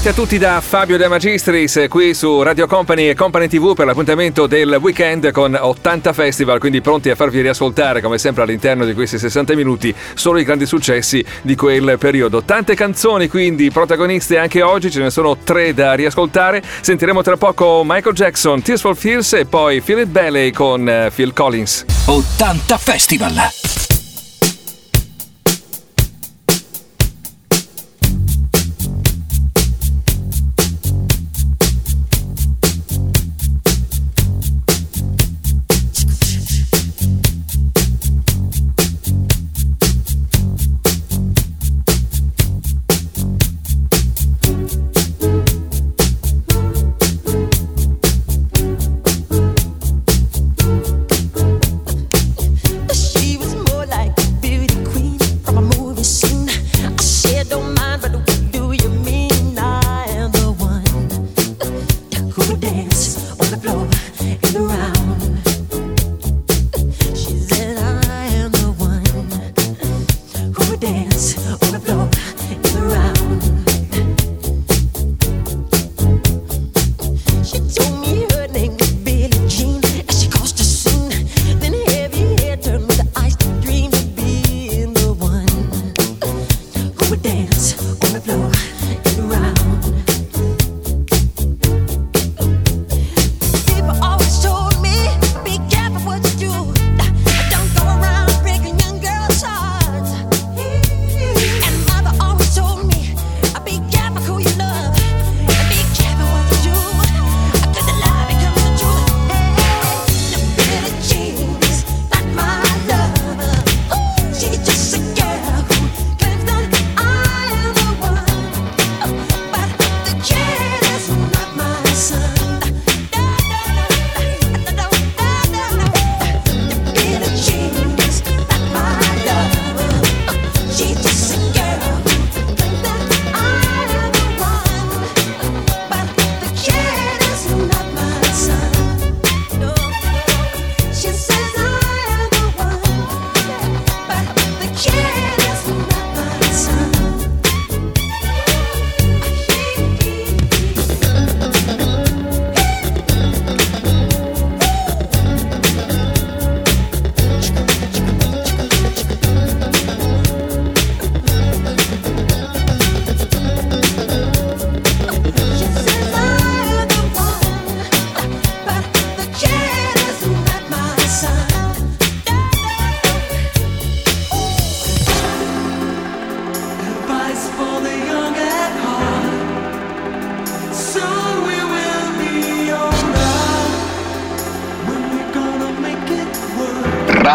Bentrovati a tutti da Fabio De Magistris qui su Radio Company e Company TV per l'appuntamento del weekend con 80 festival, quindi pronti a farvi riascoltare come sempre all'interno di questi 60 minuti solo i grandi successi di quel periodo. Tante canzoni quindi protagoniste anche oggi, ce ne sono tre da riascoltare. Sentiremo tra poco Michael Jackson, Tears for Fears e poi Philip Bailey con eh, Phil Collins. 80 festival!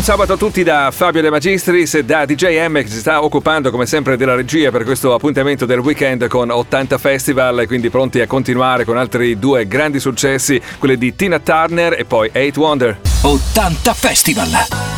Buon sabato a tutti da Fabio De Magistris e da DJM che si sta occupando come sempre della regia per questo appuntamento del weekend con 80 Festival quindi pronti a continuare con altri due grandi successi, quelli di Tina Turner e poi 8 Wonder. 80 Festival!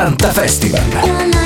Santa Festival.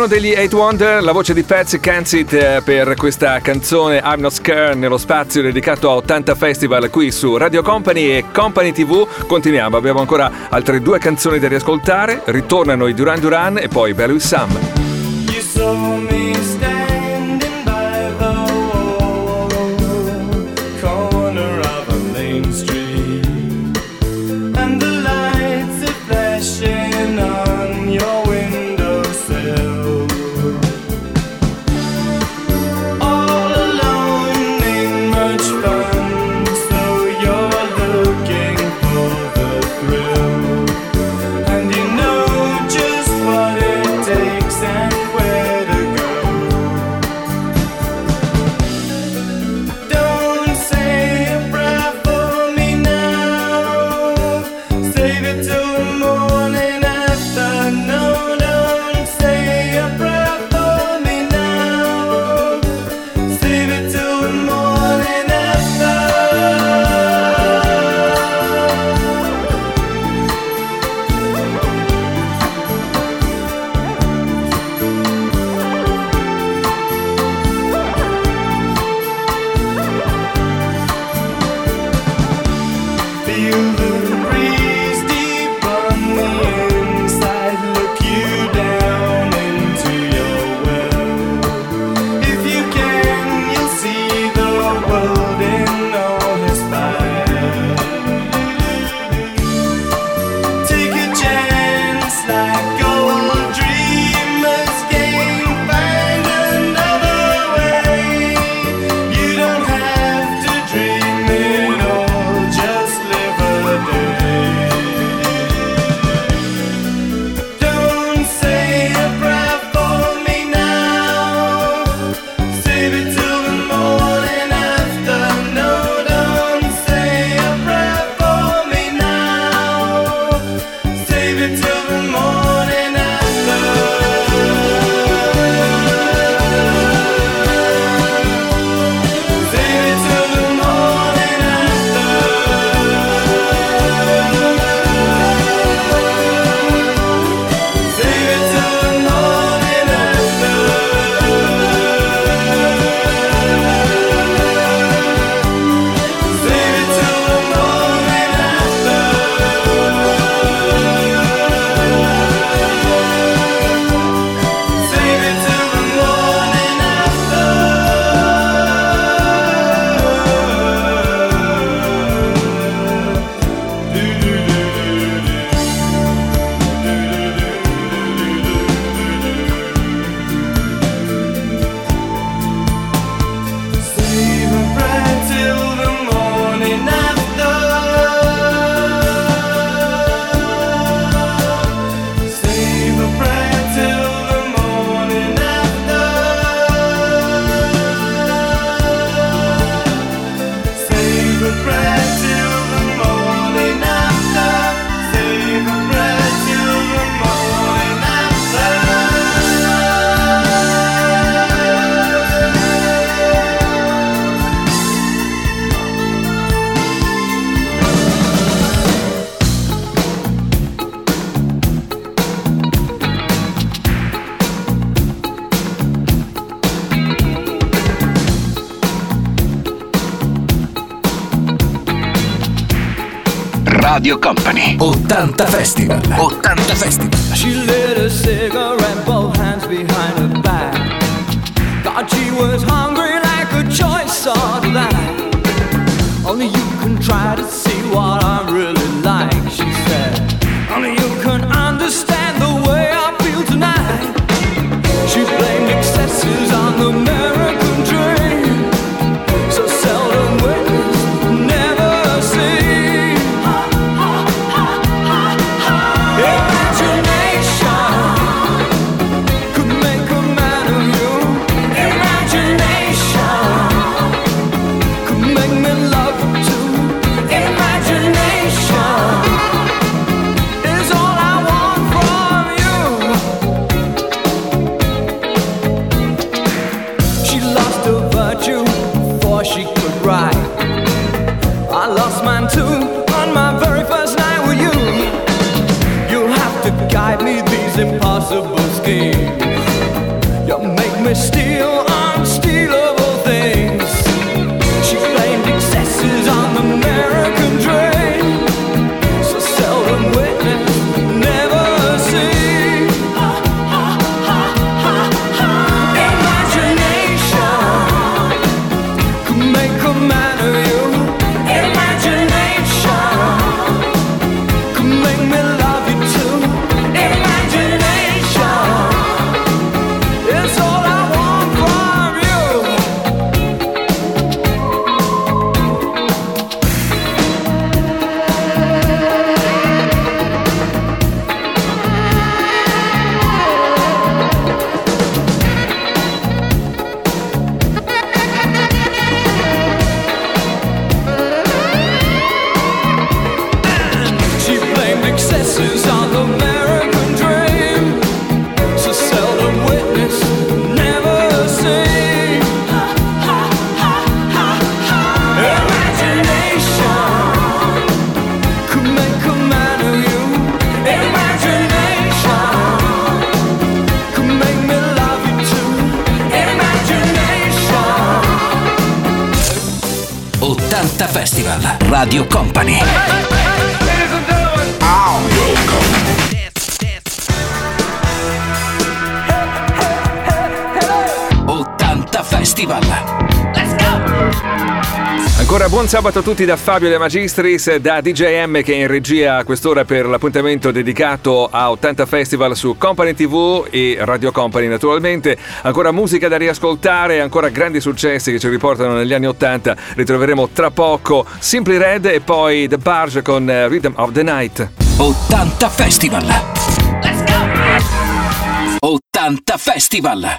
sono degli 8 Wonder, la voce di Patsy Cansit eh, per questa canzone I'm Not Scared nello spazio dedicato a 80 Festival qui su Radio Company e Company TV. Continuiamo, abbiamo ancora altre due canzoni da riascoltare, ritornano i Duran Duran e poi Bello Sam. You Radio Company. 80 Festival. 80 Festival. She lit a cigarette, both hands behind her back. God, she was hungry like a choice of life. Only you can try to see what I'm really like, she said. Only you can understand the way I feel tonight. She blamed excesses on the American buon sabato a tutti da Fabio De Magistris, da DJM che è in regia a quest'ora per l'appuntamento dedicato a 80 Festival su Company TV e Radio Company naturalmente. Ancora musica da riascoltare, ancora grandi successi che ci riportano negli anni 80. Ritroveremo tra poco Simply Red e poi The Barge con eh, Rhythm of the Night. 80 Festival. 80 Festival.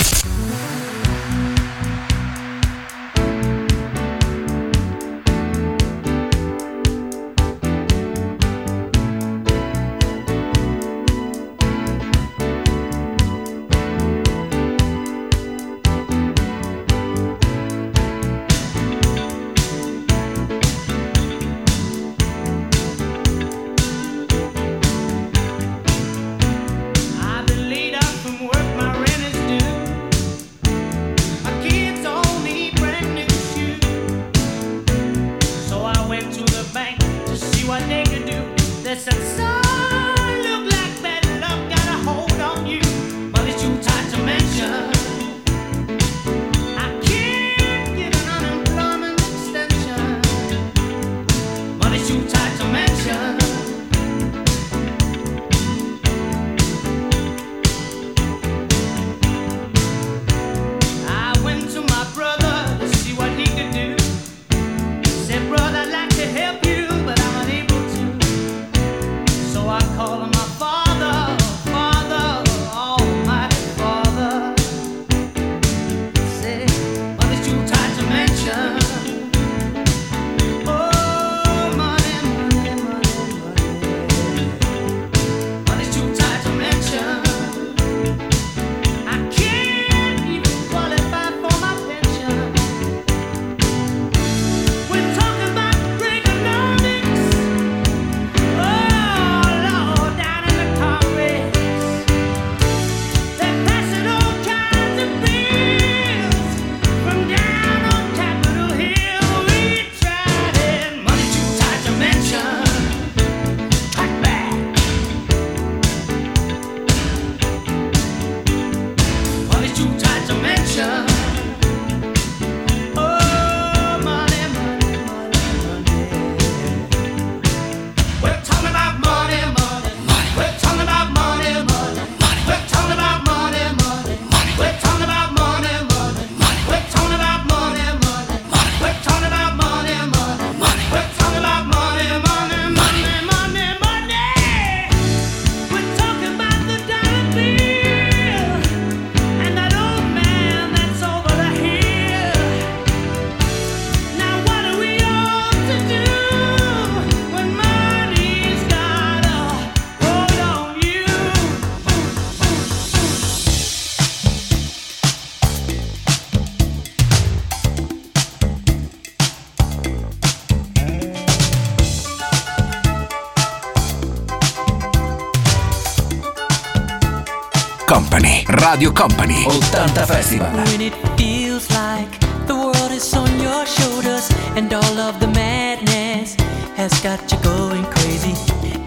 Radio Company 80 Festival. When it feels like the world is on your shoulders and all of the madness has got you going crazy.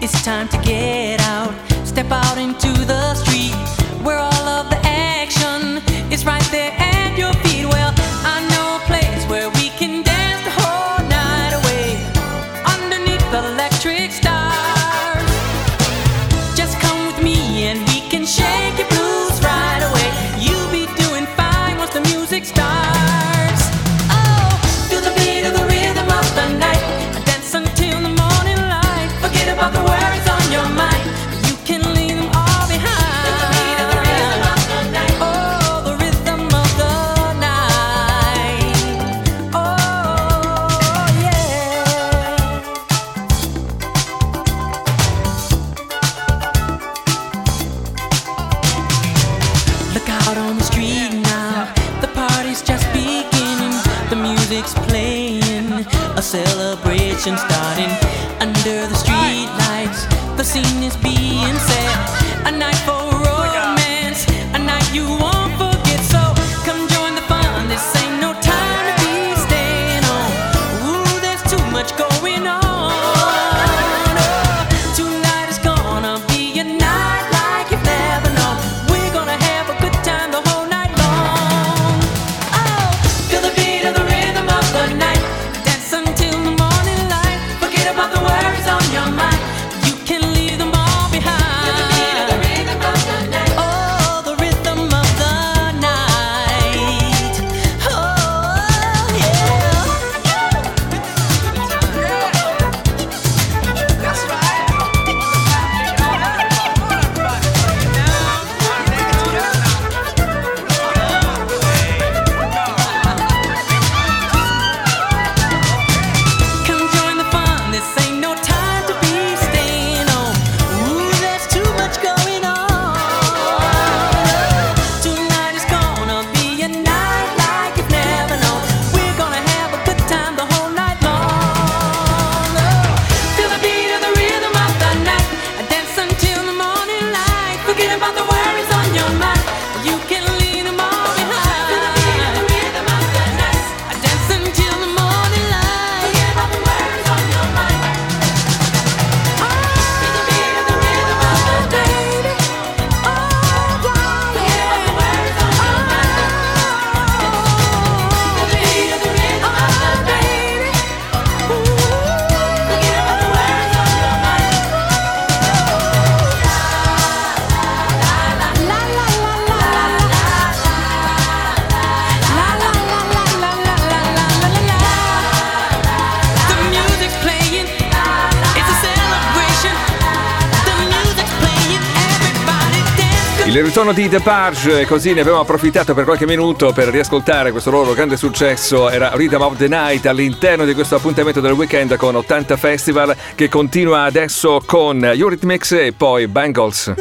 It's time to get out, step out into the street where all of the action is right there. A celebration starting under the street lights. The scene is being set. A night for oh romance. A night you want. ritorno di Deparge, così ne abbiamo approfittato per qualche minuto per riascoltare questo loro grande successo, era Rhythm of the Night all'interno di questo appuntamento del weekend con 80 Festival che continua adesso con Eurythmics e poi Bangles.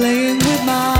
playing with my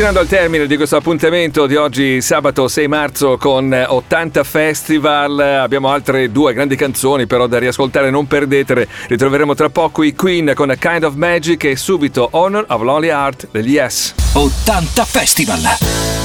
avvicinando al termine di questo appuntamento di oggi sabato 6 marzo con 80 Festival. Abbiamo altre due grandi canzoni però da riascoltare, non perdetele. Ritroveremo tra poco i Queen con A Kind of Magic e subito Honor of Lonely Heart degli Yes. 80 Festival.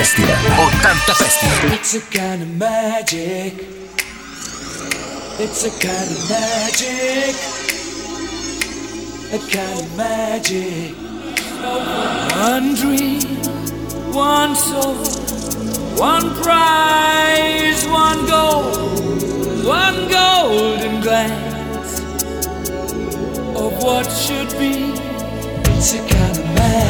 Festival. 80 Festival. It's a kind of magic. It's a kind of magic. A kind of magic. One dream, one soul, one prize, one goal, one golden glance of what should be. It's a kind of magic.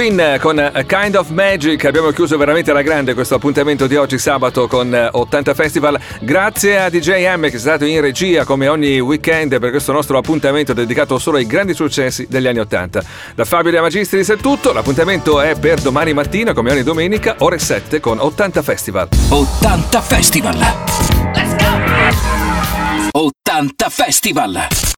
Queen con A Kind of Magic abbiamo chiuso veramente alla grande questo appuntamento di oggi sabato con eh, 80 Festival. Grazie a DJ M che è stato in regia come ogni weekend per questo nostro appuntamento dedicato solo ai grandi successi degli anni 80. Da Fabio De Magistris è tutto, l'appuntamento è per domani mattina come ogni domenica ore 7 con 80 Festival. 80 Festival. Let's go! 80 Festival.